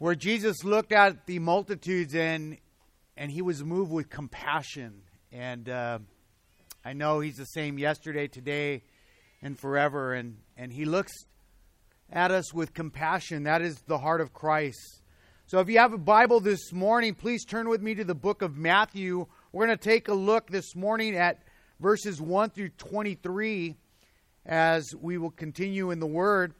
where Jesus looked at the multitudes and and he was moved with compassion. And uh, I know he's the same yesterday, today, and forever. And and he looks at us with compassion. That is the heart of Christ. So if you have a Bible this morning, please turn with me to the book of Matthew. We're going to take a look this morning at verses 1 through 23 as we will continue in the Word.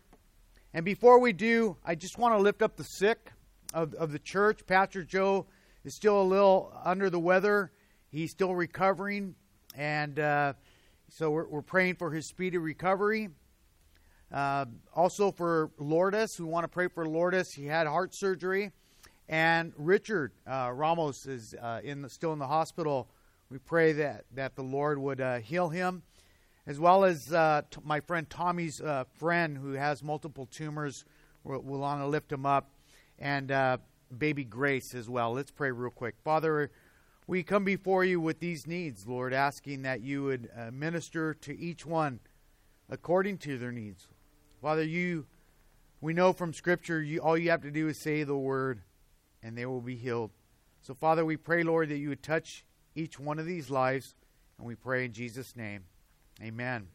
And before we do, I just want to lift up the sick of, of the church. Pastor Joe is still a little under the weather, he's still recovering. And uh, so we're, we're, praying for his speedy recovery. Uh, also for Lourdes, we want to pray for Lourdes. He had heart surgery. And Richard uh, Ramos is uh, in the, still in the hospital. We pray that, that the Lord would uh, heal him as well as uh, t- my friend Tommy's uh, friend who has multiple tumors. We'll, we'll want to lift him up, and uh, baby Grace as well. Let's pray real quick. Father, we come before you with these needs, Lord, asking that you would uh, minister to each one according to their needs. Father, you, we know from Scripture, you, all you have to do is say the word, and they will be healed. So, Father, we pray, Lord, that you would touch each one of these lives, and we pray in Jesus' name. Amen.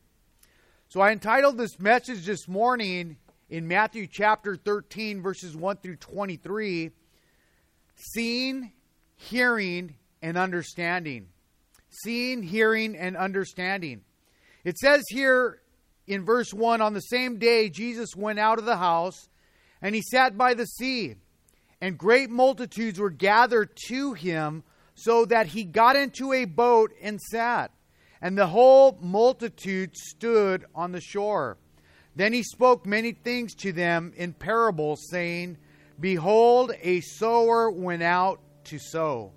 So I entitled this message this morning in Matthew chapter 13, verses 1 through 23 Seeing, Hearing, and Understanding. Seeing, Hearing, and Understanding. It says here in verse 1 On the same day, Jesus went out of the house, and he sat by the sea, and great multitudes were gathered to him, so that he got into a boat and sat and the whole multitude stood on the shore. Then he spoke many things to them in parables, saying, Behold, a sower went out to sow.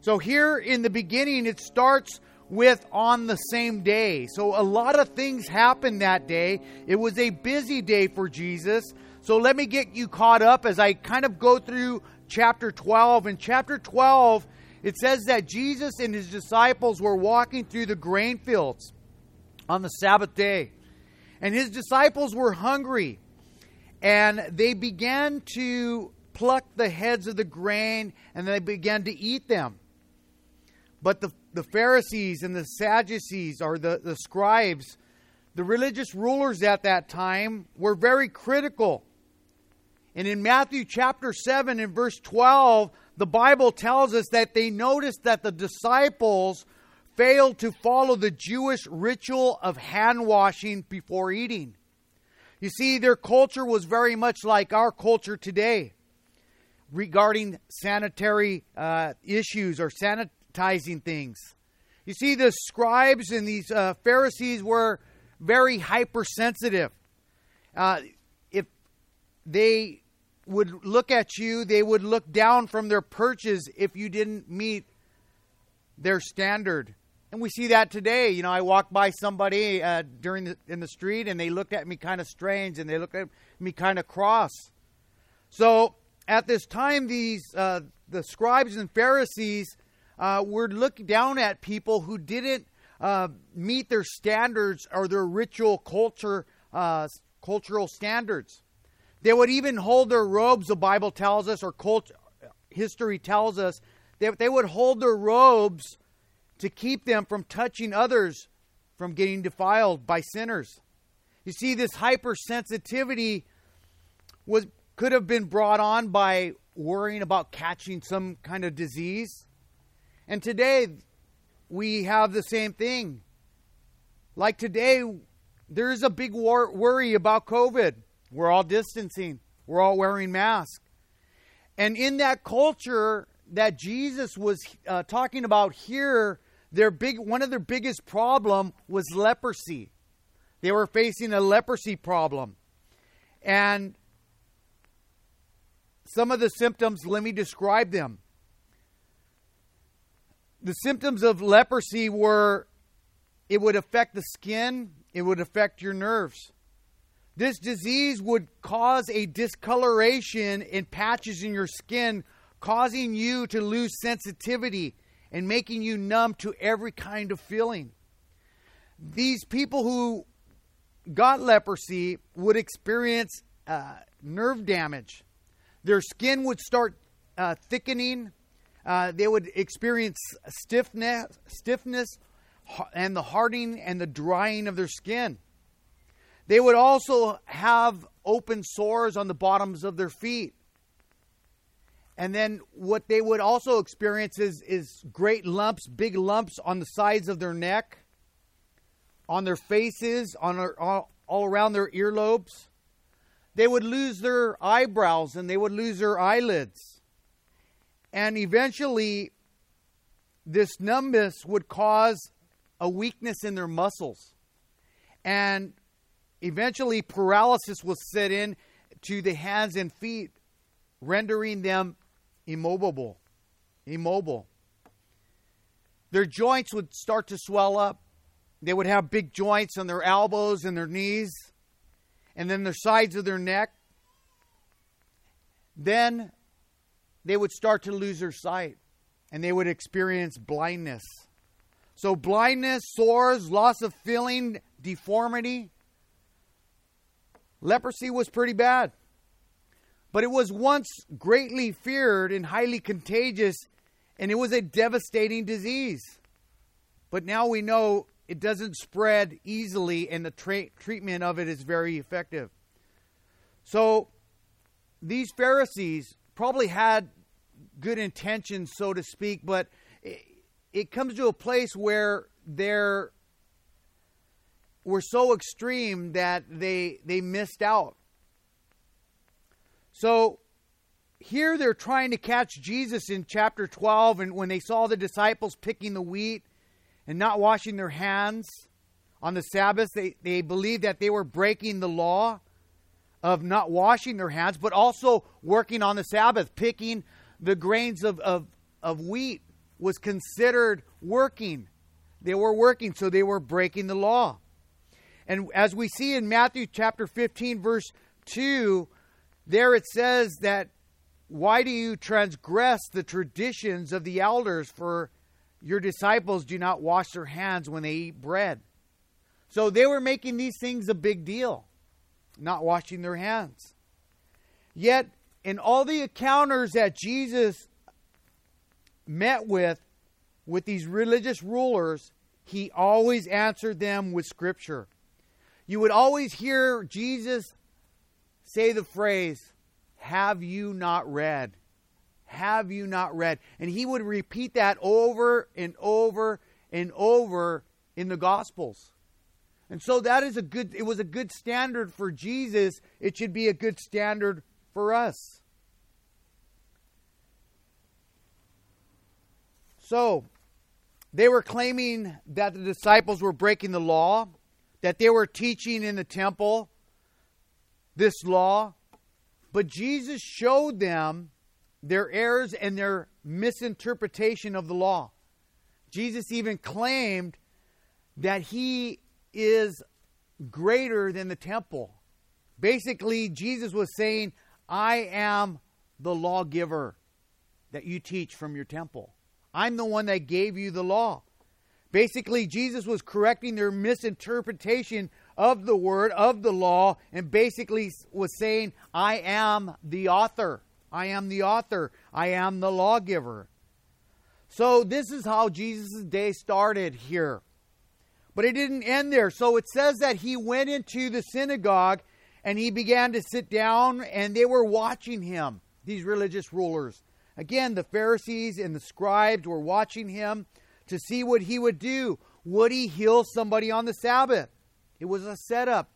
So here in the beginning, it starts with on the same day. So a lot of things happened that day. It was a busy day for Jesus. So let me get you caught up as I kind of go through chapter 12. And chapter 12, it says that Jesus and his disciples were walking through the grain fields on the Sabbath day. And his disciples were hungry. And they began to pluck the heads of the grain and they began to eat them. But the, the Pharisees and the Sadducees, or the, the scribes, the religious rulers at that time, were very critical. And in Matthew chapter 7 and verse 12, the Bible tells us that they noticed that the disciples failed to follow the Jewish ritual of hand washing before eating. You see, their culture was very much like our culture today regarding sanitary uh, issues or sanitizing things. You see, the scribes and these uh, Pharisees were very hypersensitive. Uh, if they would look at you, they would look down from their perches if you didn't meet their standard. And we see that today. You know, I walked by somebody uh, during the, in the street, and they looked at me kind of strange, and they looked at me kind of cross. So at this time, these uh, the scribes and Pharisees uh, were looking down at people who didn't uh, meet their standards or their ritual culture uh, cultural standards. They would even hold their robes, the Bible tells us, or history tells us, that they would hold their robes to keep them from touching others from getting defiled by sinners. You see, this hypersensitivity was could have been brought on by worrying about catching some kind of disease. And today we have the same thing. Like today, there's a big war- worry about COVID. We're all distancing. We're all wearing masks. And in that culture that Jesus was uh, talking about here, their big one of their biggest problem was leprosy. They were facing a leprosy problem. And some of the symptoms, let me describe them. The symptoms of leprosy were it would affect the skin, it would affect your nerves. This disease would cause a discoloration in patches in your skin, causing you to lose sensitivity and making you numb to every kind of feeling. These people who got leprosy would experience uh, nerve damage. Their skin would start uh, thickening. Uh, they would experience stiffness, stiffness, and the hardening and the drying of their skin. They would also have open sores on the bottoms of their feet. And then what they would also experience is, is great lumps, big lumps on the sides of their neck, on their faces, on all, all around their earlobes. They would lose their eyebrows and they would lose their eyelids. And eventually, this numbness would cause a weakness in their muscles. And eventually, paralysis will set in to the hands and feet, rendering them immobile. Immobile. Their joints would start to swell up. They would have big joints on their elbows and their knees, and then the sides of their neck. Then they would start to lose their sight, and they would experience blindness. So, blindness, sores, loss of feeling, deformity. Leprosy was pretty bad. But it was once greatly feared and highly contagious, and it was a devastating disease. But now we know it doesn't spread easily, and the tra- treatment of it is very effective. So these Pharisees probably had good intentions, so to speak, but it, it comes to a place where they're were so extreme that they they missed out. So here they're trying to catch Jesus in chapter 12 and when they saw the disciples picking the wheat and not washing their hands on the Sabbath, they, they believed that they were breaking the law of not washing their hands, but also working on the Sabbath, picking the grains of, of, of wheat was considered working. They were working, so they were breaking the law. And as we see in Matthew chapter 15, verse 2, there it says that why do you transgress the traditions of the elders for your disciples do not wash their hands when they eat bread? So they were making these things a big deal, not washing their hands. Yet, in all the encounters that Jesus met with with these religious rulers, he always answered them with scripture. You would always hear Jesus say the phrase, Have you not read? Have you not read? And he would repeat that over and over and over in the Gospels. And so that is a good it was a good standard for Jesus. It should be a good standard for us. So, they were claiming that the disciples were breaking the law, that they were teaching in the temple, this law, but Jesus showed them their errors and their misinterpretation of the law. Jesus even claimed that he is greater than the temple. Basically, Jesus was saying, I am the lawgiver that you teach from your temple. I'm the one that gave you the law. Basically, Jesus was correcting their misinterpretation of the word, of the law, and basically was saying, I am the author. I am the author. I am the lawgiver. So, this is how Jesus' day started here. But it didn't end there. So, it says that he went into the synagogue and he began to sit down, and they were watching him, these religious rulers. Again, the Pharisees and the scribes were watching him to see what he would do. Would he heal somebody on the Sabbath? It was a setup.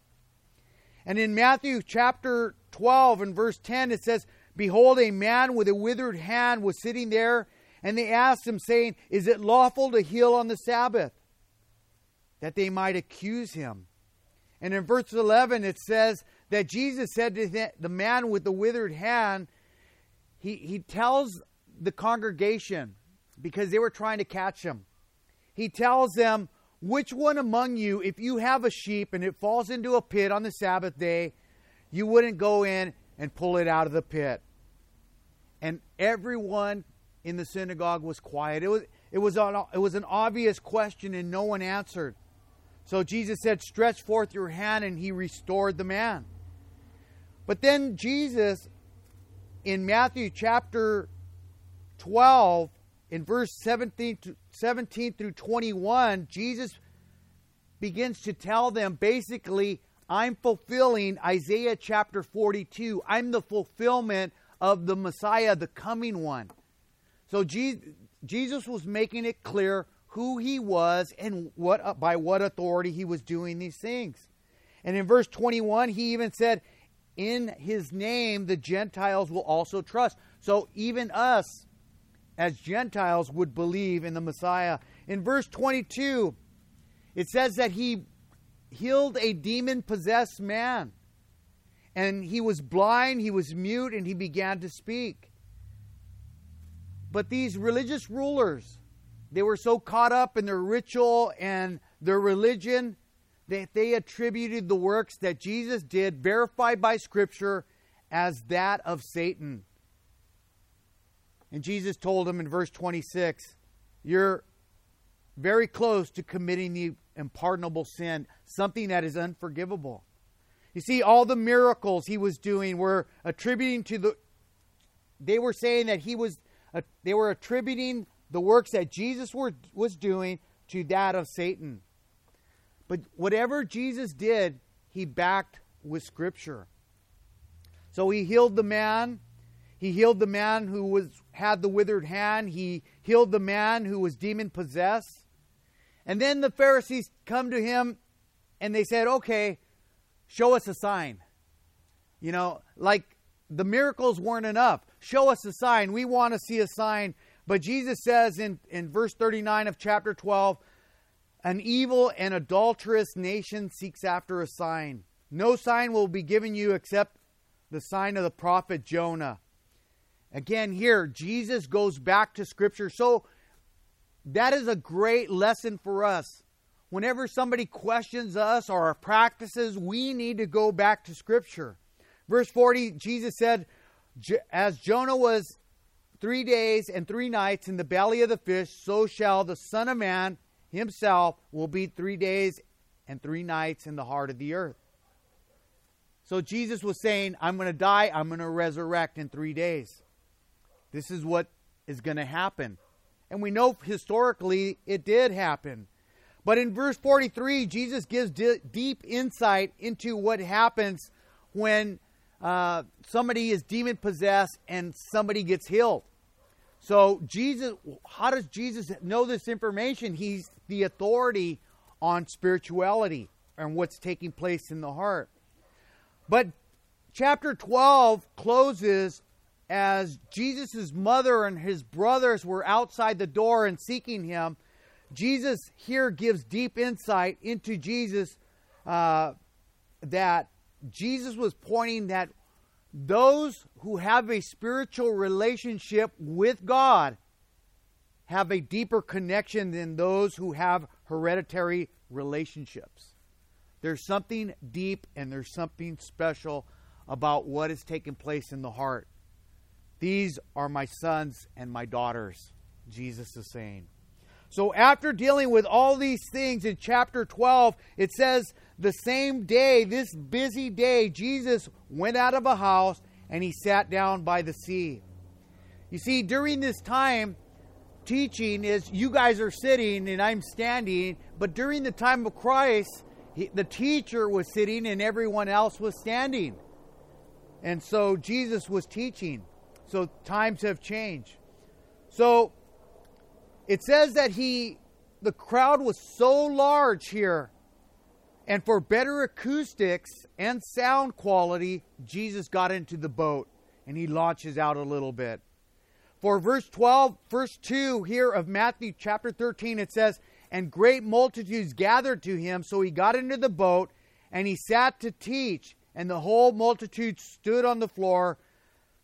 And in Matthew chapter 12 and verse 10, it says, Behold, a man with a withered hand was sitting there, and they asked him, saying, Is it lawful to heal on the Sabbath? That they might accuse him. And in verse 11, it says that Jesus said to the man with the withered hand, he, he tells the congregation, because they were trying to catch him, he tells them, which one among you, if you have a sheep and it falls into a pit on the Sabbath day, you wouldn't go in and pull it out of the pit? And everyone in the synagogue was quiet. It was, it was, an, it was an obvious question and no one answered. So Jesus said, Stretch forth your hand, and he restored the man. But then Jesus, in Matthew chapter 12, in verse 17, to, 17 through 21, Jesus begins to tell them basically, I'm fulfilling Isaiah chapter 42. I'm the fulfillment of the Messiah, the coming one. So Jesus was making it clear who he was and what uh, by what authority he was doing these things. And in verse 21, he even said, In his name the Gentiles will also trust. So even us, as Gentiles, would believe in the Messiah. In verse 22, it says that he healed a demon possessed man. And he was blind, he was mute, and he began to speak. But these religious rulers, they were so caught up in their ritual and their religion that they attributed the works that Jesus did, verified by Scripture, as that of Satan. And Jesus told him in verse 26 You're very close to committing the unpardonable sin, something that is unforgivable. You see, all the miracles he was doing were attributing to the. They were saying that he was. Uh, they were attributing the works that Jesus were, was doing to that of Satan. But whatever Jesus did, he backed with Scripture. So he healed the man. He healed the man who was had the withered hand. He healed the man who was demon possessed. And then the Pharisees come to him and they said, "Okay, show us a sign." You know, like the miracles weren't enough. Show us a sign. We want to see a sign. But Jesus says in, in verse 39 of chapter 12, an evil and adulterous nation seeks after a sign. No sign will be given you except the sign of the prophet Jonah. Again, here, Jesus goes back to Scripture. So that is a great lesson for us. Whenever somebody questions us or our practices, we need to go back to Scripture. Verse 40, Jesus said, As Jonah was three days and three nights in the belly of the fish, so shall the Son of Man himself will be three days and three nights in the heart of the earth. So Jesus was saying, I'm going to die, I'm going to resurrect in three days. This is what is going to happen. And we know historically it did happen. But in verse 43, Jesus gives deep insight into what happens when uh, somebody is demon possessed and somebody gets healed. So, Jesus, how does Jesus know this information? He's the authority on spirituality and what's taking place in the heart. But chapter 12 closes as Jesus' mother and his brothers were outside the door and seeking him. Jesus here gives deep insight into Jesus uh, that Jesus was pointing that those who have a spiritual relationship with God have a deeper connection than those who have hereditary relationships. There's something deep and there's something special about what is taking place in the heart. These are my sons and my daughters, Jesus is saying. So, after dealing with all these things in chapter 12, it says the same day, this busy day, Jesus went out of a house and he sat down by the sea. You see, during this time, teaching is you guys are sitting and I'm standing, but during the time of Christ, he, the teacher was sitting and everyone else was standing. And so Jesus was teaching. So times have changed. So it says that he the crowd was so large here and for better acoustics and sound quality, Jesus got into the boat and he launches out a little bit. For verse 12, verse 2 here of Matthew chapter 13, it says, And great multitudes gathered to him, so he got into the boat and he sat to teach, and the whole multitude stood on the floor.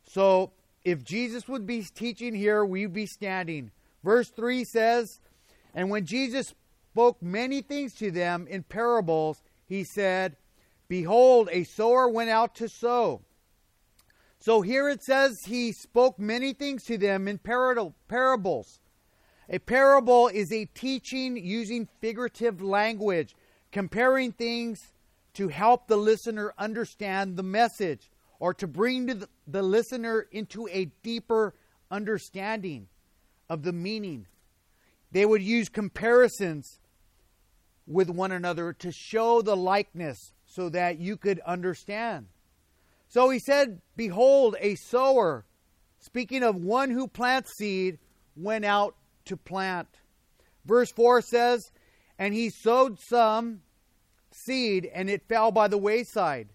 So if Jesus would be teaching here, we'd be standing. Verse 3 says, And when Jesus spoke many things to them in parables, he said, Behold, a sower went out to sow. So here it says he spoke many things to them in parables. A parable is a teaching using figurative language, comparing things to help the listener understand the message, or to bring the, listener into a deeper understanding of the meaning. They would use comparisons with one another to show the likeness so that you could understand. So he said, Behold, a sower, speaking of one who plants seed, went out to plant. Verse 4 says, And he sowed some seed, and it fell by the wayside.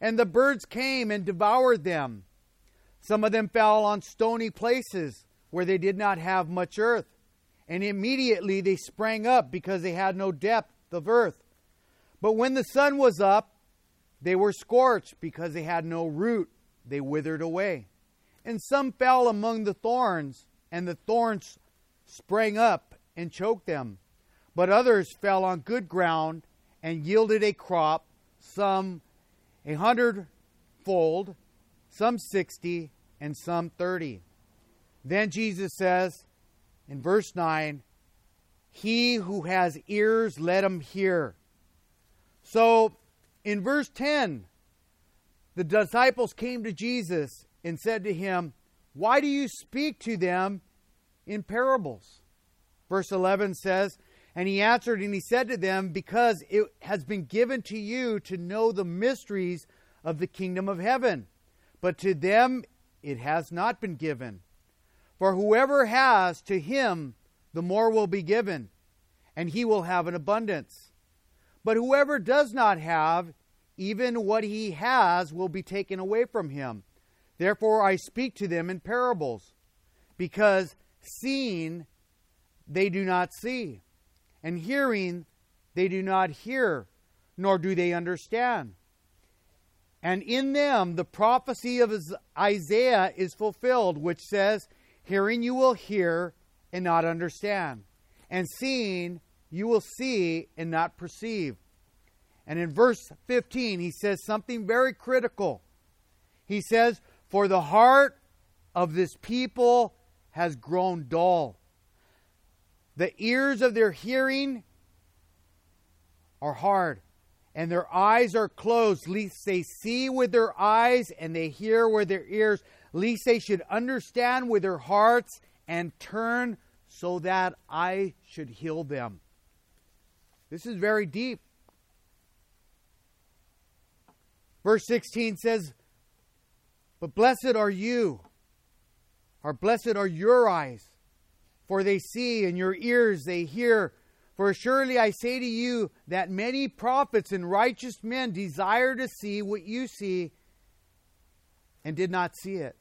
And the birds came and devoured them. Some of them fell on stony places where they did not have much earth. And immediately they sprang up because they had no depth of earth. But when the sun was up, they were scorched because they had no root. They withered away. And some fell among the thorns, and the thorns sprang up and choked them. But others fell on good ground and yielded a crop, some a hundredfold, some sixty, and some thirty. Then Jesus says in verse 9, He who has ears, let him hear. So in verse 10, the disciples came to Jesus and said to him, Why do you speak to them in parables? Verse 11 says, And he answered and he said to them, Because it has been given to you to know the mysteries of the kingdom of heaven, but to them it has not been given. For whoever has, to him the more will be given, and he will have an abundance. But whoever does not have, even what he has will be taken away from him. Therefore I speak to them in parables, because seeing they do not see, and hearing they do not hear, nor do they understand. And in them the prophecy of Isaiah is fulfilled, which says, Hearing you will hear and not understand, and seeing you will see and not perceive. And in verse 15, he says something very critical. He says, For the heart of this people has grown dull. The ears of their hearing are hard, and their eyes are closed, lest they see with their eyes and they hear with their ears, lest they should understand with their hearts and turn so that I should heal them. This is very deep. Verse 16 says, But blessed are you, or blessed are your eyes for they see, and your ears they hear. For surely I say to you that many prophets and righteous men desire to see what you see and did not see it,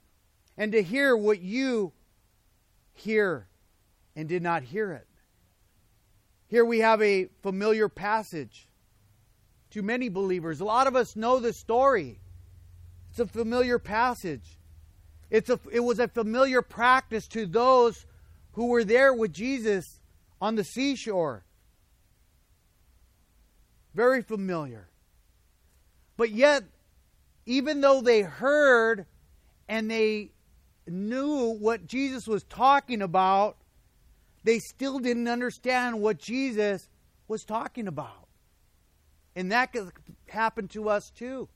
and to hear what you hear and did not hear it. Here we have a familiar passage to many believers. A lot of us know the story. It's a familiar passage. It's a, it was a familiar practice to those who were there with Jesus on the seashore. Very familiar. But yet, even though they heard and they knew what Jesus was talking about, they still didn't understand what Jesus was talking about. And that could happen to us too.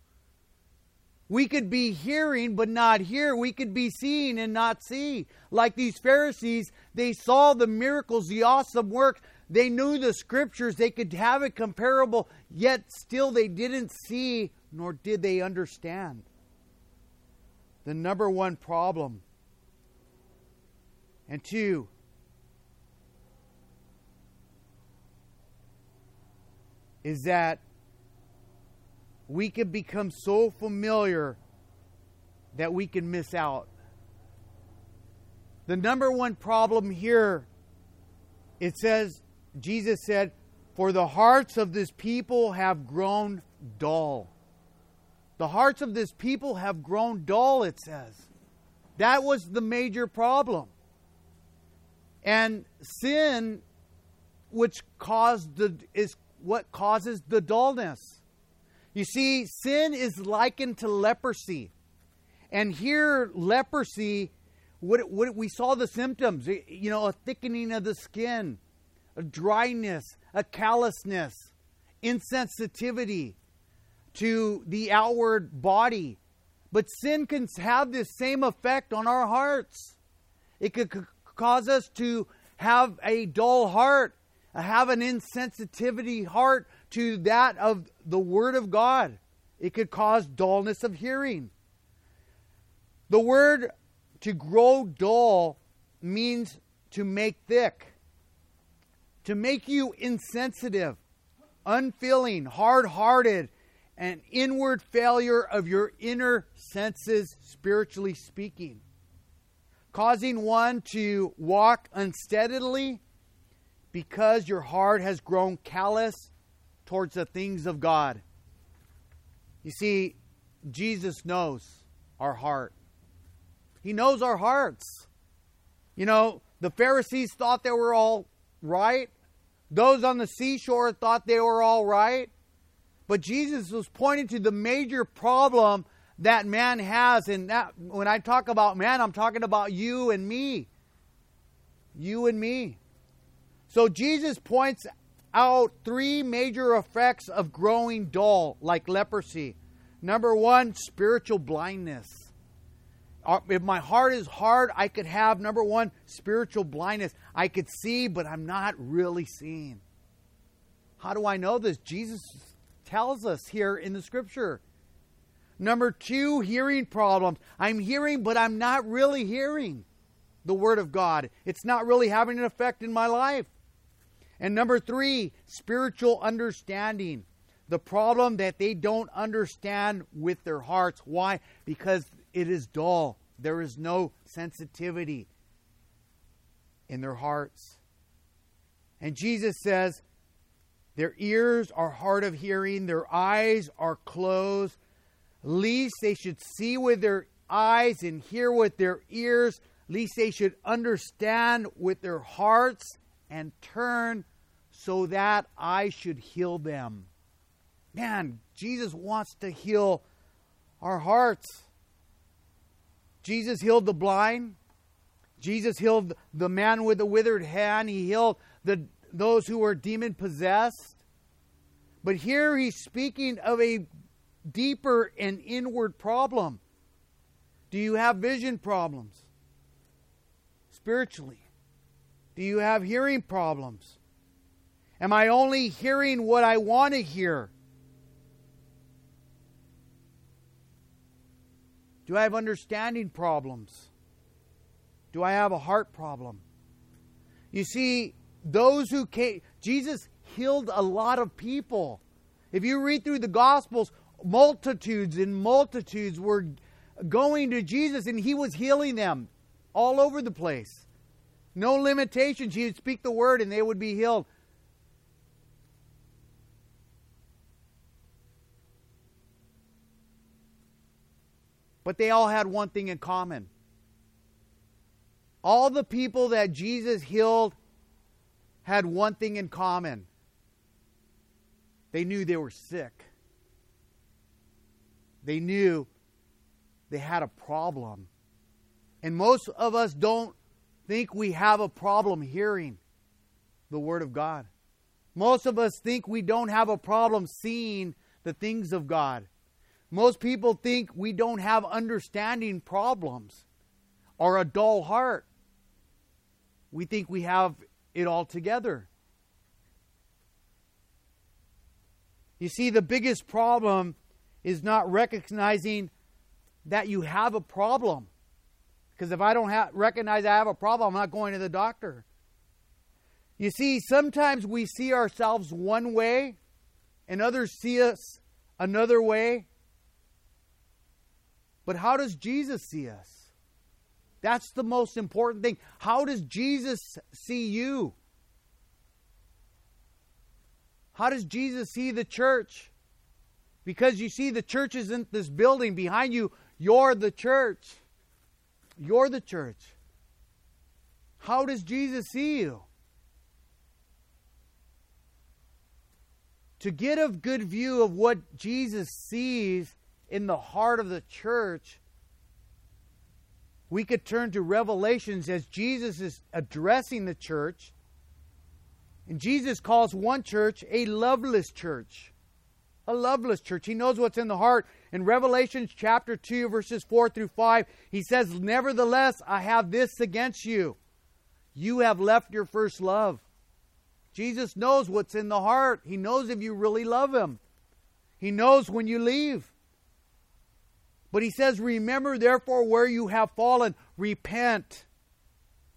We could be hearing but not hear. We could be seeing and not see. Like these Pharisees, they saw the miracles, the awesome work. They knew the scriptures. They could have it comparable, yet still they didn't see nor did they understand. The number one problem. And two, is that we can become so familiar that we can miss out. The number one problem here, it says, Jesus said, For the hearts of this people have grown dull. The hearts of this people have grown dull, it says. That was the major problem. And sin, which caused the, is what causes the dullness. You see, sin is likened to leprosy. And here, leprosy, what, what we saw the symptoms, eh, you know, a thickening of the skin, a dryness, a callousness, insensitivity to the outward body, But sin can have this same effect on our hearts. It could c- cause us to have a dull heart, have an insensitivity heart to that of the Word of God. It could cause dullness of hearing. The word to grow dull means to make thick, to make you insensitive, unfeeling, hard hearted, an inward failure of your inner senses, spiritually speaking, causing one to walk unsteadily because your heart has grown callous towards the things of God. You see, Jesus knows our heart. He knows our hearts. You know, the Pharisees thought they were all right. Those on the seashore thought they were all right. But Jesus was pointing to the major problem that man has. And that, when I talk about man, I'm talking about you and me. You and me. So Jesus points out three major effects of growing dull, like leprosy. Number one, spiritual blindness. Uh, if my heart is hard, I could have, number one, spiritual blindness. I could see, but I'm not really seeing. How do I know this? Jesus tells us here in the scripture. Number two, hearing problems. I'm hearing, but I'm not really hearing the Word of God. It's not really having an effect in my life. And number three, spiritual understanding. The problem that they don't understand with their hearts. Why? Because it is dull. There is no sensitivity in their hearts. And Jesus says, Their ears are hard of hearing, their eyes are closed, least they should see with their eyes and hear with their ears, least they should understand with their hearts and turn so that I should heal them. Man, Jesus wants to heal our hearts. Jesus healed the blind. Jesus healed the man with the withered hand. He healed the, those who were demon possessed. But here he's speaking of a deeper and inward problem. Do you have vision problems? Spiritually. Do you have hearing problems? Am I only hearing what I want to hear? Do I have understanding problems? Do I have a heart problem? You see, those who came, Jesus healed a lot of people. If you read through the Gospels, multitudes and multitudes were going to Jesus and he was healing them all over the place. No limitations. He would speak the word and they would be healed. But they all had one thing in common. All the people that Jesus healed had one thing in common. They knew they were sick. They knew they had a problem. And most of us don't think we have a problem hearing the Word of God. Most of us think we don't have a problem seeing the things of God. Most people think we don't have understanding problems or a dull heart. We think we have it all together. You see, the biggest problem is not recognizing that you have a problem. Because if I don't ha- recognize I have a problem, I'm not going to the doctor. You see, sometimes we see ourselves one way and others see us another way. But how does Jesus see us? That's the most important thing. How does Jesus see you? How does Jesus see the church? Because you see, the church isn't this building behind you. You're the church. You're the church. How does Jesus see you? To get a good view of what Jesus sees, in the heart of the church, we could turn to Revelations as Jesus is addressing the church. And Jesus calls one church a loveless church. a loveless church. He knows what's in the heart. In Revelation chapter 2, verses 4 through 5, he says, Nevertheless, I have this against you. You have left your first love. Jesus knows what's in the heart. He knows if you really love him. He knows when you leave. But he says, Remember therefore where you have fallen, repent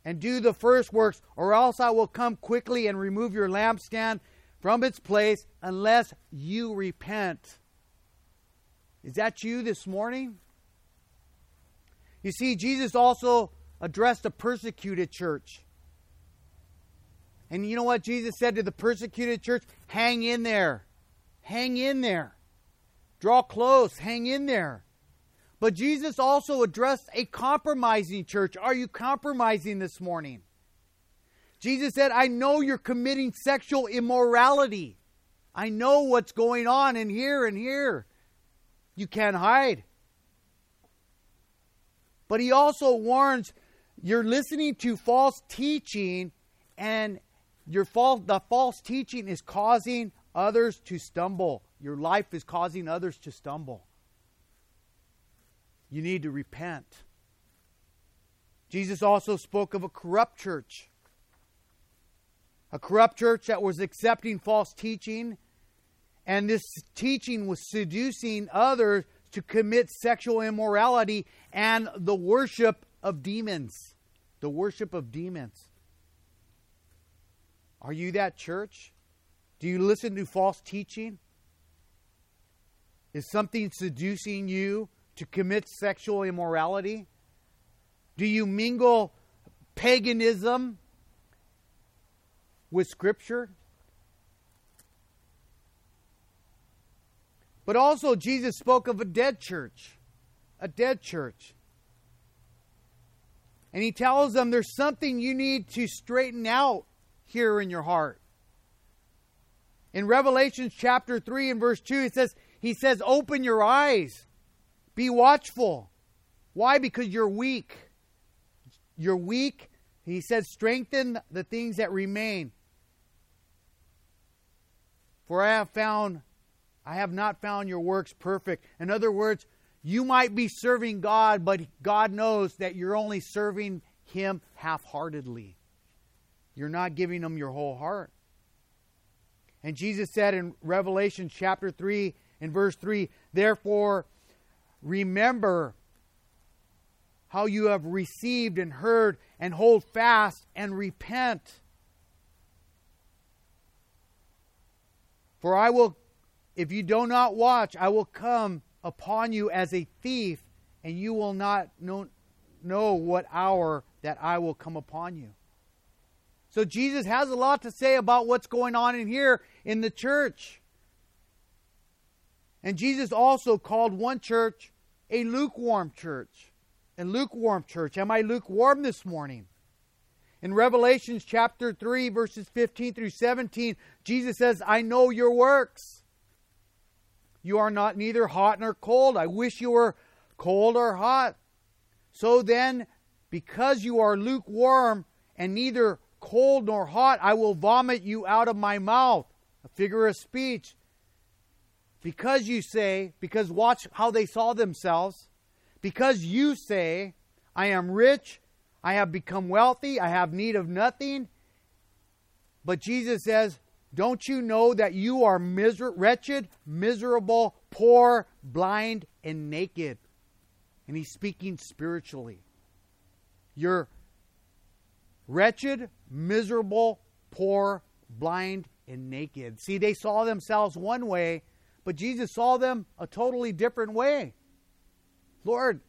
and do the first works, or else I will come quickly and remove your lampstand from its place unless you repent. Is that you this morning? You see, Jesus also addressed a persecuted church. And you know what Jesus said to the persecuted church? Hang in there. Hang in there. Draw close. Hang in there. But Jesus also addressed a compromising church. Are you compromising this morning? Jesus said, I know you're committing sexual immorality. I know what's going on in here and here. You can't hide. But he also warns you're listening to false teaching and your false the false teaching is causing others to stumble. Your life is causing others to stumble. You need to repent. Jesus also spoke of a corrupt church. A corrupt church that was accepting false teaching, and this teaching was seducing others to commit sexual immorality and the worship of demons. The worship of demons. Are you that church? Do you listen to false teaching? Is something seducing you to commit sexual immorality? Do you mingle paganism with Scripture? But also, Jesus spoke of a dead church. A dead church. And he tells them there's something you need to straighten out here in your heart. In Revelation chapter 3 and verse 2, he says, he says, open your eyes. Be watchful. Why? Because you're weak. You're weak. He says, strengthen the things that remain. For I have found, I have not found your works perfect. In other words, you might be serving God, but God knows that you're only serving Him half heartedly. You're not giving Him your whole heart. And Jesus said in Revelation chapter 3 and verse 3 Therefore, Remember how you have received and heard, and hold fast and repent. For I will, if you do not watch, I will come upon you as a thief, and you will not know, know what hour that I will come upon you. So Jesus has a lot to say about what's going on in here in the church. And Jesus also called one church a lukewarm church. A lukewarm church. Am I lukewarm this morning? In Revelations chapter 3, verses 15 through 17, Jesus says, I know your works. You are not neither hot nor cold. I wish you were cold or hot. So then, because you are lukewarm and neither cold nor hot, I will vomit you out of my mouth. A figure of speech. Because you say, because watch how they saw themselves, because you say, I am rich, I have become wealthy, I have need of nothing. But Jesus says, Don't you know that you are miser- wretched, miserable, poor, blind, and naked? And he's speaking spiritually. You're wretched, miserable, poor, blind, and naked. See, they saw themselves one way but Jesus saw them a totally different way. Lord,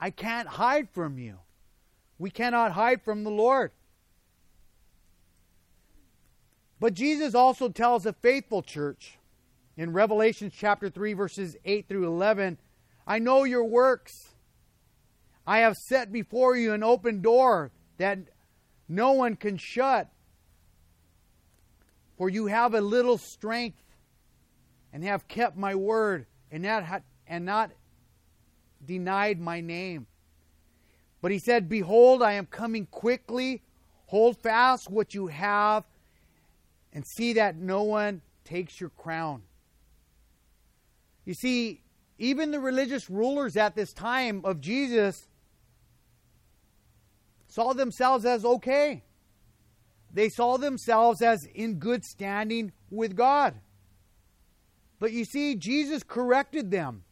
I can't hide from you. We cannot hide from the Lord. But Jesus also tells a faithful church in Revelation chapter 3, verses 8 through 11 I know your works. I have set before you an open door that no one can shut. For you have a little strength and have kept my word and not, and not denied my name. But he said, Behold, I am coming quickly. Hold fast what you have and see that no one takes your crown. You see, even the religious rulers at this time of Jesus saw themselves as okay. They saw themselves as in good standing with God. But you see, Jesus corrected them.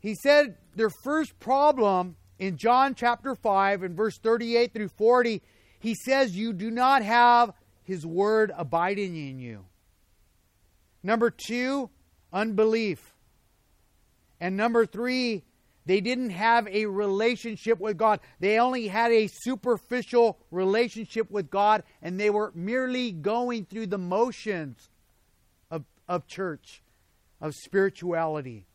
He said their first problem in John chapter 5 and verse 38 through 40, he says, You do not have his word abiding in you. Number two, unbelief. And number three, they didn't have a relationship with God. They only had a superficial relationship with God, and they were merely going through the motions of, church, of spirituality.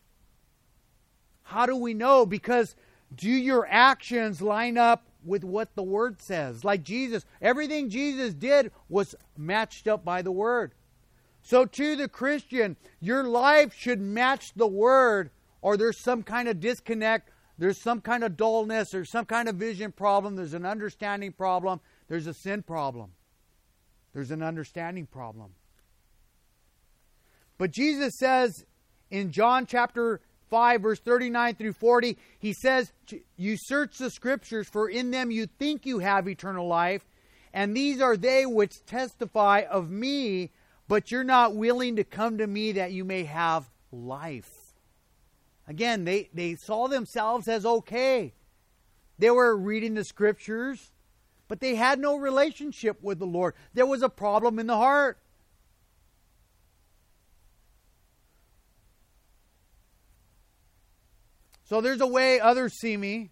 How do we know? Because do your actions line up with what the Word says? Like Jesus, everything Jesus did was matched up by the Word. So, to the Christian, your life should match the Word, or there's some kind of disconnect, there's some kind of dullness, there's some kind of vision problem, there's an understanding problem, there's a sin problem, there's an understanding problem. But Jesus says in John chapter 5, verse 39 through 40, he says, You search the scriptures, for in them you think you have eternal life, and these are they which testify of me, but you're not willing to come to me that you may have life. Again, they, they saw themselves as okay. They were reading the scriptures, but they had no relationship with the Lord. There was a problem in the heart. So there's a way others see me.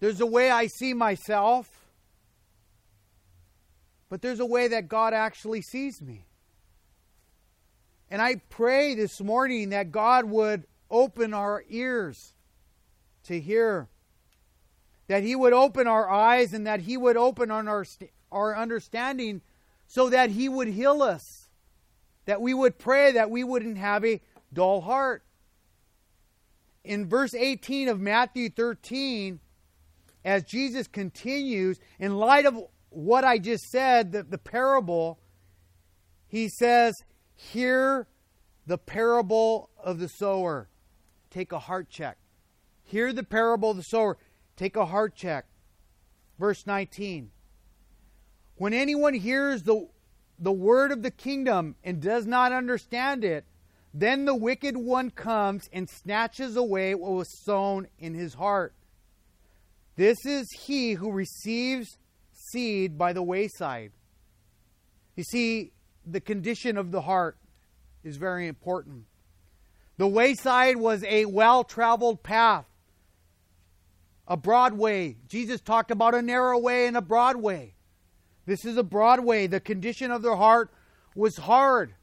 There's a way I see myself. But there's a way that God actually sees me. And I pray this morning that God would open our ears to hear, that He would open our eyes, and that He would open on our, our understanding so that He would heal us, that we would pray, that we wouldn't have a dull heart in verse 18 of Matthew 13, as Jesus continues, in light of what I just said, the, the parable, he says, Hear the parable of the sower. Take a heart check. Hear the parable of the sower. Take a heart check. Verse 19. When anyone hears the, the word of the kingdom and does not understand it, then the wicked one comes and snatches away what was sown in his heart. This is he who receives seed by the wayside. You see, the condition of the heart is very important. The wayside was a well traveled path, a broad way. Jesus talked about a narrow way and a broad way. This is a broad way. The condition of their heart was hard.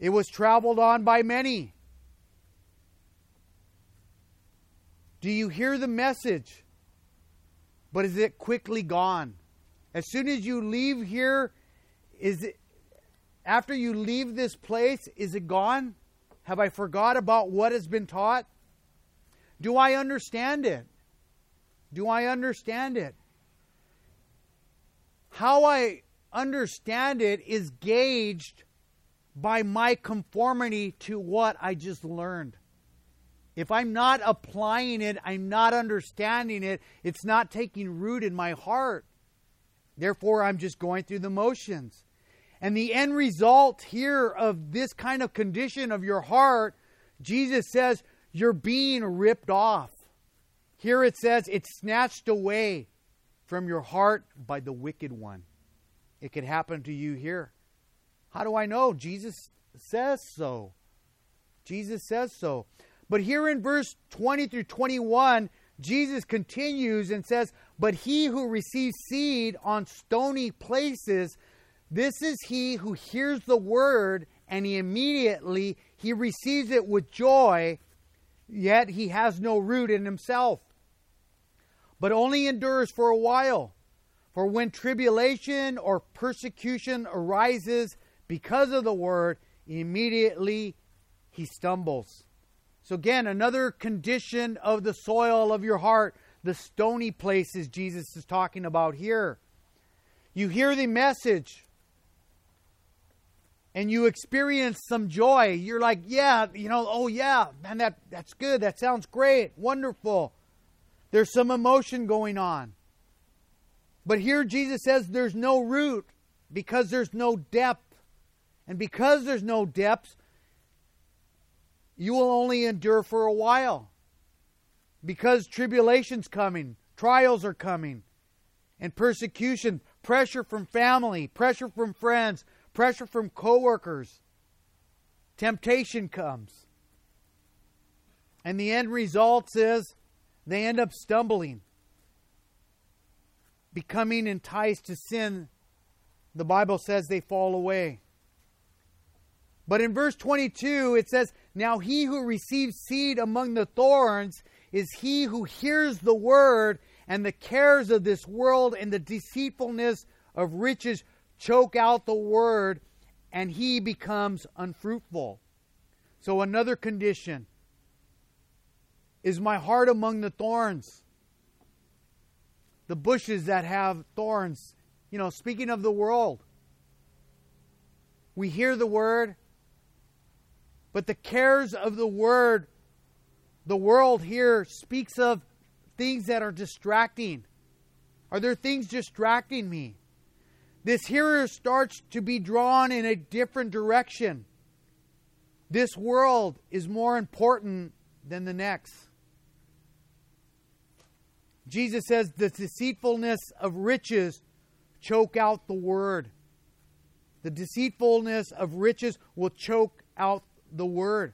It was traveled on by many. Do you hear the message? But is it quickly gone? As soon as you leave here, is it after you leave this place, is it gone? Have I forgot about what has been taught? Do I understand it? Do I understand it? How I understand it is gauged by my conformity to what I just learned. If I'm not applying it, I'm not understanding it, it's not taking root in my heart. Therefore, I'm just going through the motions. And the end result here of this kind of condition of your heart, Jesus says, you're being ripped off. Here it says, it's snatched away from your heart by the wicked one. It could happen to you here. How do I know? Jesus says so. Jesus says so. But here in verse 20 through 21, Jesus continues and says, But he who receives seed on stony places, this is he who hears the word and he immediately he receives it with joy, yet he has no root in himself, but only endures for a while. For when tribulation or persecution arises because of the word, immediately he stumbles. So, again, another condition of the soil of your heart, the stony places Jesus is talking about here. You hear the message, and you experience some joy. You're like, yeah, you know, oh yeah, man, that that's good. That sounds great, wonderful. There's some emotion going on. But here Jesus says there's no root because there's no depth. And because there's no depth, you will only endure for a while. Because tribulation's coming, trials are coming, and persecution, pressure from family, pressure from friends, pressure from coworkers. Temptation comes. And the end result is they end up stumbling, becoming enticed to sin. The Bible says they fall away. But in verse 22, it says, Now he who receives seed among the thorns is he who hears the word, and the cares of this world and the deceitfulness of riches choke out the word, and he becomes unfruitful. So, another condition is my heart among the thorns, the bushes that have thorns. You know, speaking of the world, we hear the word, but the cares of the word, the world here speaks of things that are distracting. Are there things distracting me? This hearer starts to be drawn in a different direction. This world is more important than the next. Jesus says the deceitfulness of riches choke out the word. The deceitfulness of riches will choke out the word.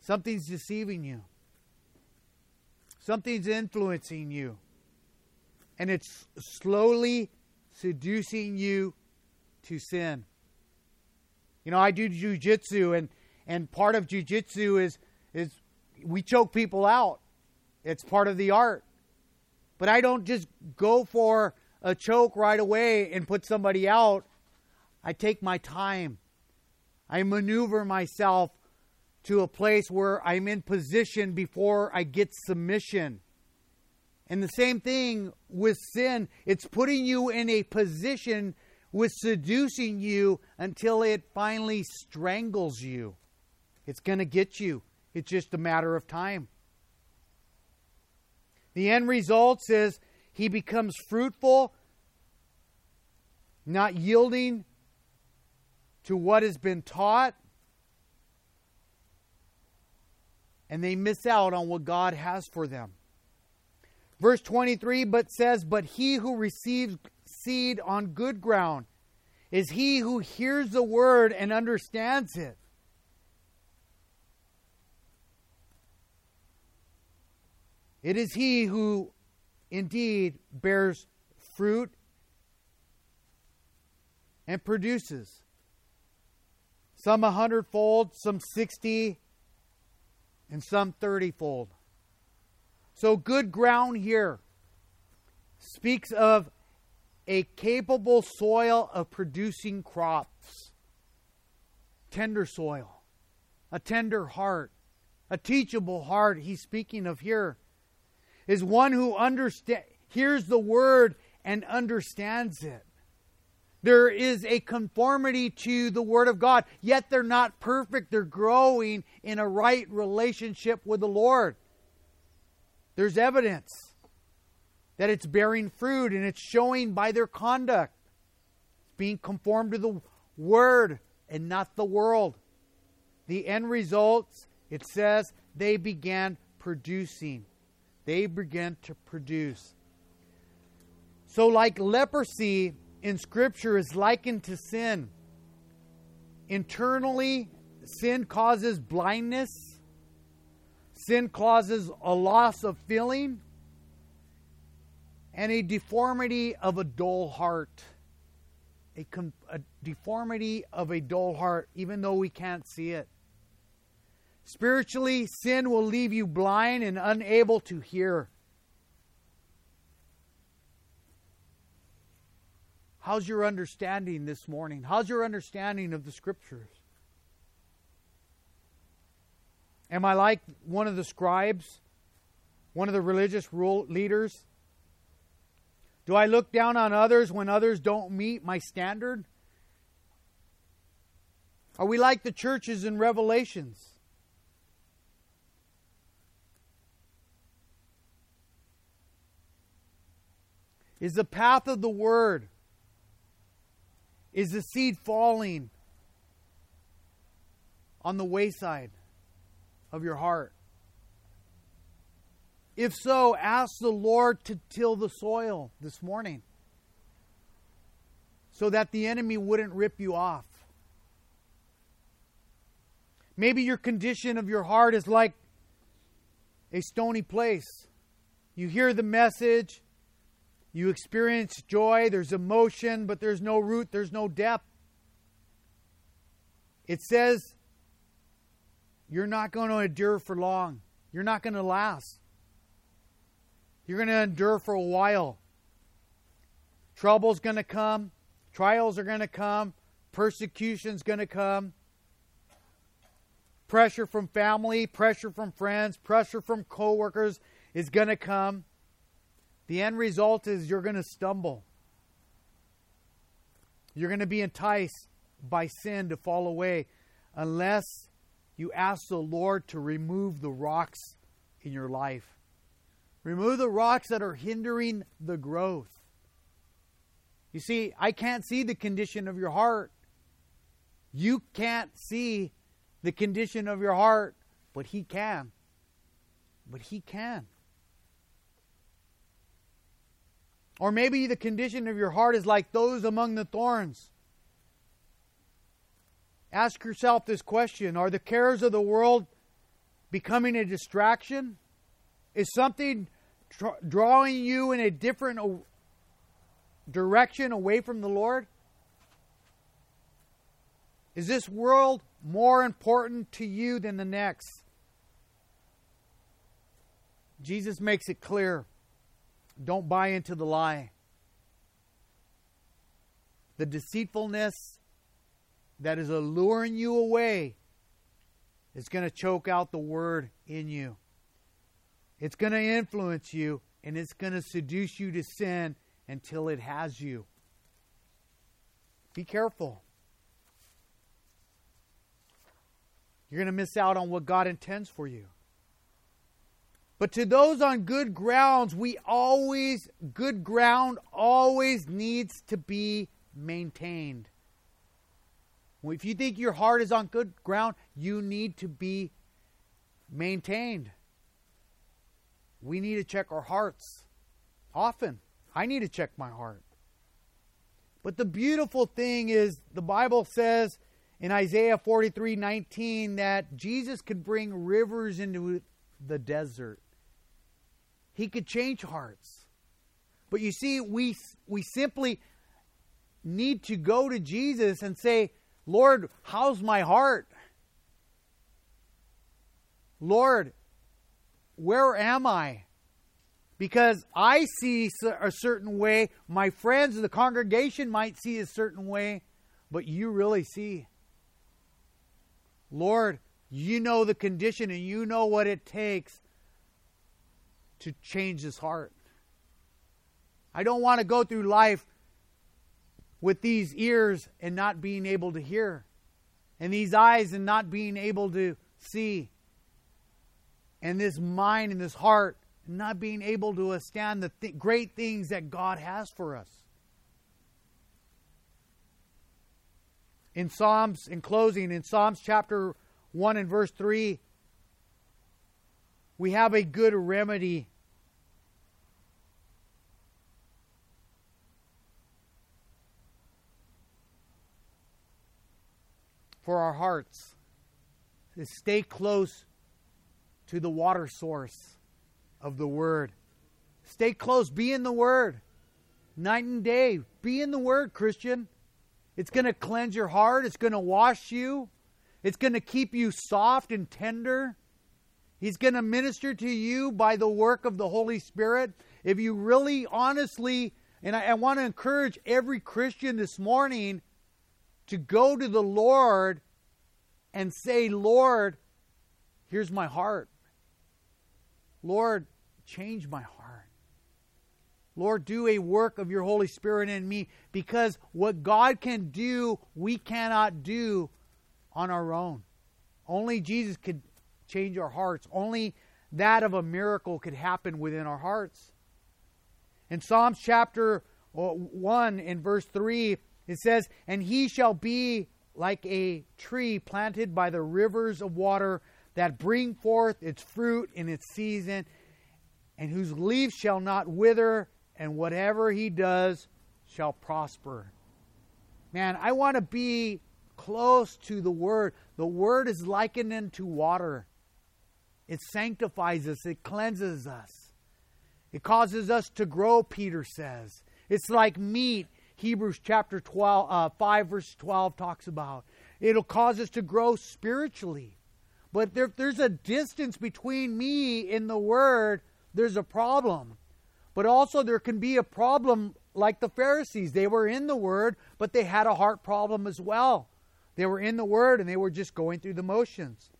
Something's deceiving you. Something's influencing you and it's slowly seducing you to sin. You know, I do jujitsu, and and part of jujitsu is is we choke people out. It's part of the art. But I don't just go for a choke right away and put somebody out. I take my time. I maneuver myself to a place where I'm in position before I get submission. And the same thing with sin, it's putting you in a position with seducing you until it finally strangles you. It's going to get you. It's just a matter of time. The end result is he becomes fruitful, not yielding to what has been taught, and they miss out on what God has for them. Verse 23 but says, But he who receives seed on good ground is he who hears the word and understands it. It is he who indeed bears fruit and produces. Some a hundredfold, some sixty, and some thirtyfold. So, good ground here speaks of a capable soil of producing crops, tender soil, a tender heart, a teachable heart. He's speaking of here is one who understand, hears the word and understands it. There is a conformity to the Word of God, yet they're not perfect. They're growing in a right relationship with the Lord. There's evidence that it's bearing fruit and it's showing by their conduct. It's being conformed to the Word and not the world. The end results, it says, they began producing. They began to produce. So, like leprosy in Scripture is likened to sin. Internally, sin causes blindness Sin causes a loss of feeling and a deformity of a dull heart. A, com- a, deformity of a dull heart, even though we can't see it. Spiritually, sin will leave you blind and unable to hear. How's your understanding this morning? How's your understanding of the scriptures? Am I like one of the scribes, one of the religious rule leaders? Do I look down on others when others don't meet my standard? Are we like the churches in Revelations? Is the path of the word? Is the seed falling on the wayside of your heart? If so, ask the Lord to till the soil this morning so that the enemy wouldn't rip you off. Maybe your condition of your heart is like a stony place. You hear the message, you experience joy, there's emotion, but there's no root, there's no depth. It says you're not going to endure for long. You're not going to last. You're going to endure for a while. Trouble's going to come, trials are going to come, persecution's going to come. Pressure from family, pressure from friends, pressure from coworkers is going to come. The end result is you're going to stumble. You're going to be enticed by sin to fall away unless you ask the Lord to remove the rocks in your life. Remove the rocks that are hindering the growth. You see, I can't see the condition of your heart. You can't see the condition of your heart, but He can. But He can. Or maybe the condition of your heart is like those among the thorns. Ask yourself this question Are the cares of the world becoming a distraction? Is something drawing you in a different direction away from the Lord? Is this world more important to you than the next? Jesus makes it clear don't buy into the lie. The deceitfulness that is alluring you away is going to choke out the word in you. It's going to influence you and it's going to seduce you to sin until it has you. Be careful. You're going to miss out on what God intends for you. But to those on good grounds, we always, good ground always needs to be maintained. If you think your heart is on good ground, you need to be maintained. We need to check our hearts often. I need to check my heart. But the beautiful thing is, the Bible says in Isaiah 43 19 that Jesus could bring rivers into the desert. He could change hearts. But you see, we, we simply need to go to Jesus and say, Lord, how's my heart? Lord, where am I? Because I see a certain way, my friends, in the congregation might see a certain way, but you really see. Lord, you know the condition and you know what it takes to change his heart. I don't want to go through life with these ears and not being able to hear, and these eyes and not being able to see, and this mind and this heart not being able to withstand the th- great things that God has for us. In Psalms, in closing, in Psalms chapter 1 and verse 3, we have a good remedy for our hearts is stay close to the water source of the Word. Stay close. Be in the Word. Night and day. Be in the Word, Christian. It's going to cleanse your heart. It's going to wash you. It's going to keep you soft and tender. He's going to minister to you by the work of the Holy Spirit. If you really honestly, and I, I want to encourage every Christian this morning to go to the Lord and say, Lord, here's my heart. Lord, change my heart. Lord, do a work of your Holy Spirit in me because what God can do, we cannot do on our own. Only Jesus could change our hearts. Only that of a miracle could happen within our hearts. In Psalms chapter uh, 1 in verse 3, it says, And he shall be like a tree planted by the rivers of water that bring forth its fruit in its season, and whose leaf shall not wither, and whatever he does shall prosper. Man, I want to be close to the Word. The Word is likened unto water. It sanctifies us, it cleanses us, it causes us to grow, Peter says. It's like meat, Hebrews chapter 12, uh, 5, verse 12 talks about. It'll cause us to grow spiritually. But if there's a distance between me and the Word, there's a problem. But also, there can be a problem like the Pharisees. They were in the Word, but they had a heart problem as well. They were in the Word and they were just going through the motions.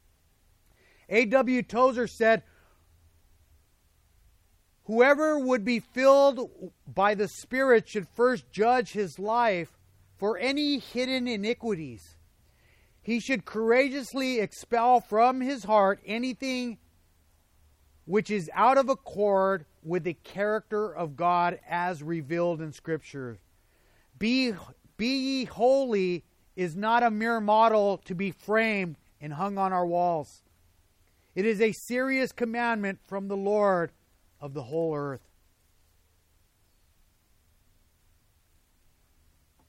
A.W. Tozer said, Whoever would be filled by the Spirit should first judge his life for any hidden iniquities. He should courageously expel from his heart anything which is out of accord with the character of God as revealed in Scripture. Be, be ye holy is not a mere model to be framed and hung on our walls. It is a serious commandment from the Lord of the whole earth.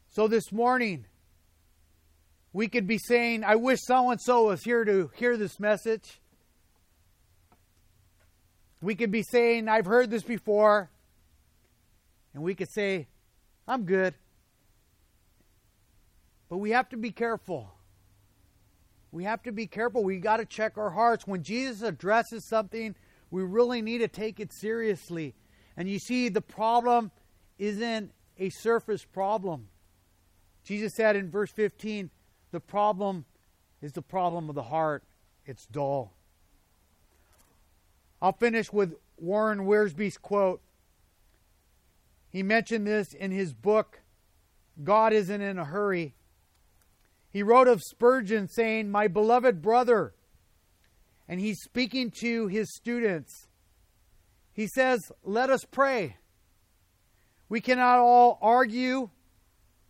So this morning, we could be saying, I wish so and so was here to hear this message. We could be saying, I've heard this before. And we could say, I'm good. But we have to be careful. We have to be careful. We got to check our hearts. When Jesus addresses something, we really need to take it seriously. And you see, the problem isn't a surface problem. Jesus said in verse 15, the problem is the problem of the heart. It's dull. I'll finish with Warren Wiersbe's quote. He mentioned this in his book, God Isn't in a Hurry. He wrote of Spurgeon saying, My beloved brother, and he's speaking to his students. He says, Let us pray. We cannot all argue,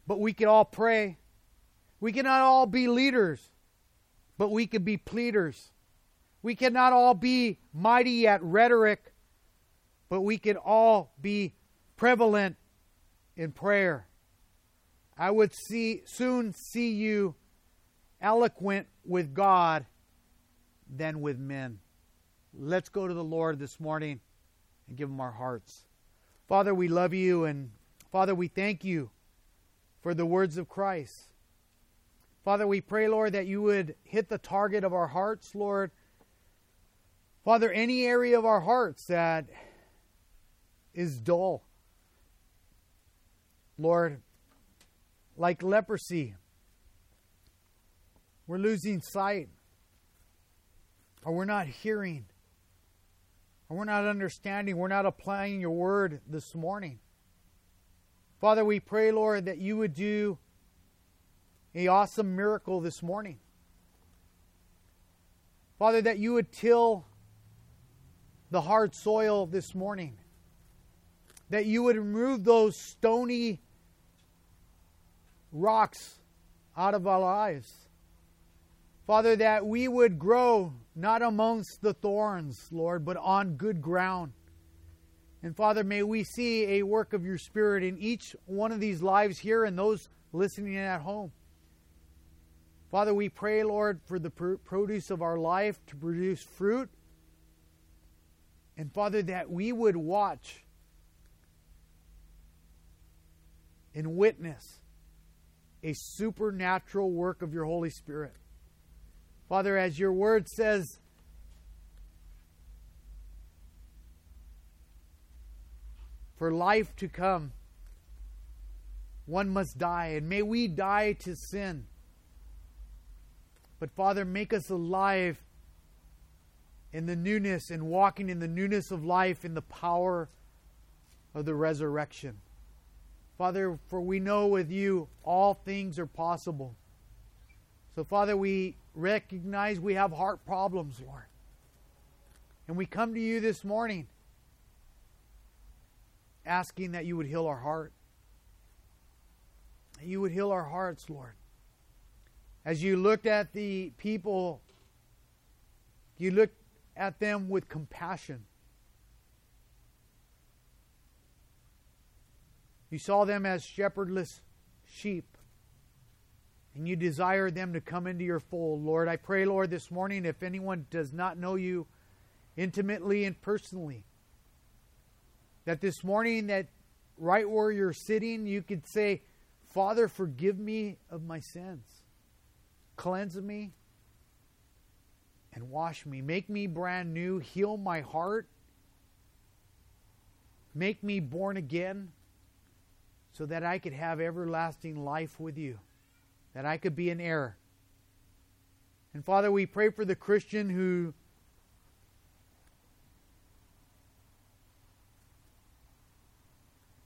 but we can all pray. We cannot all be leaders, but we can be pleaders. We cannot all be mighty at rhetoric, but we can all be prevalent in prayer. I would see soon see you eloquent with God than with men. Let's go to the Lord this morning and give him our hearts. Father, we love you and Father, we thank you for the words of Christ. Father, we pray, Lord, that you would hit the target of our hearts, Lord, Father, any area of our hearts that is dull, Lord, like leprosy, we're losing sight, or we're not hearing, or we're not understanding, we're not applying your word this morning. Father, we pray, Lord, that you would do a awesome miracle this morning. Father, that you would till the hard soil this morning. That you would remove those stony rocks out of our lives. Father, that we would grow not amongst the thorns, Lord, but on good ground. And Father, may we see a work of your Spirit in each one of these lives here and those listening at home. Father, we pray, Lord, for the produce of our life to produce fruit and Father, that we would watch and witness a supernatural work of your Holy Spirit. Father, as your word says, for life to come, one must die. And may we die to sin. But Father, make us alive in the newness and walking in the newness of life in the power of the resurrection. Father, for we know with you all things are possible. So, Father, we recognize we have heart problems, Lord. And we come to you this morning asking that you would heal our heart. That you would heal our hearts, Lord. As you looked at the people, you looked at them with compassion. You saw them as shepherdless sheep. And you desire them to come into your fold, Lord. I pray, Lord, this morning, if anyone does not know you intimately and personally, that this morning, that right where you're sitting, you could say, Father, forgive me of my sins. Cleanse me and wash me. Make me brand new. Heal my heart. Make me born again so that I could have everlasting life with you, that I could be an error. And Father, we pray for the Christian who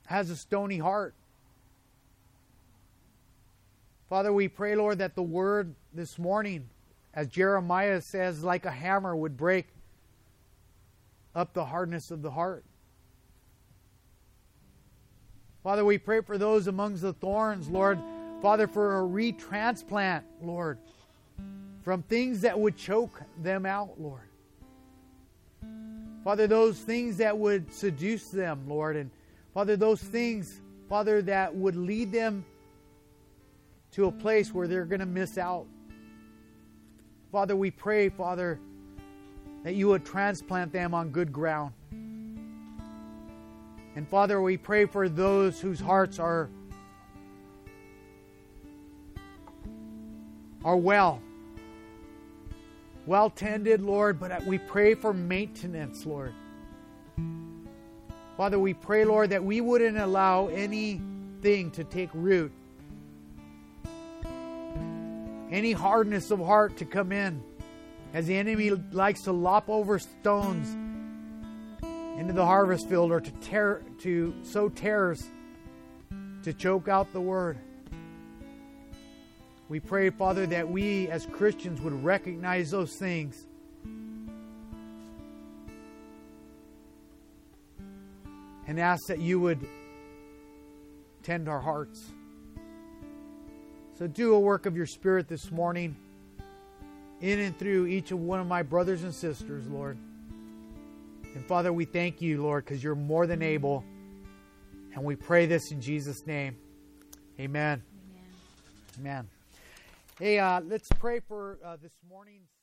has a stony heart. Father, we pray, Lord, that the word this morning, as Jeremiah says, like a hammer would break up the hardness of the heart. Father, we pray for those amongst the thorns, Lord. Father, for a retransplant, Lord, from things that would choke them out, Lord. Father, those things that would seduce them, Lord, and Father, those things, Father, that would lead them to a place where they're going to miss out. Father, we pray, Father, that you would transplant them on good ground. And Father, we pray for those whose hearts are are well. Well tended, Lord, but uh, we pray for maintenance, Lord. Father, we pray, Lord, that we wouldn't allow anything to take root, any hardness of heart to come in, as the enemy likes to lop over stones into the harvest field or to tear to sow tares to choke out the word. We pray, Father, that we as Christians would recognize those things and ask that you would tend our hearts. So do a work of your Spirit this morning in and through each of one of my brothers and sisters, Lord. And Father, we thank you, Lord, because you're more than able. And we pray this in Jesus' name. Amen. Amen. Amen. Hey, uh, let's pray for uh, this morning's.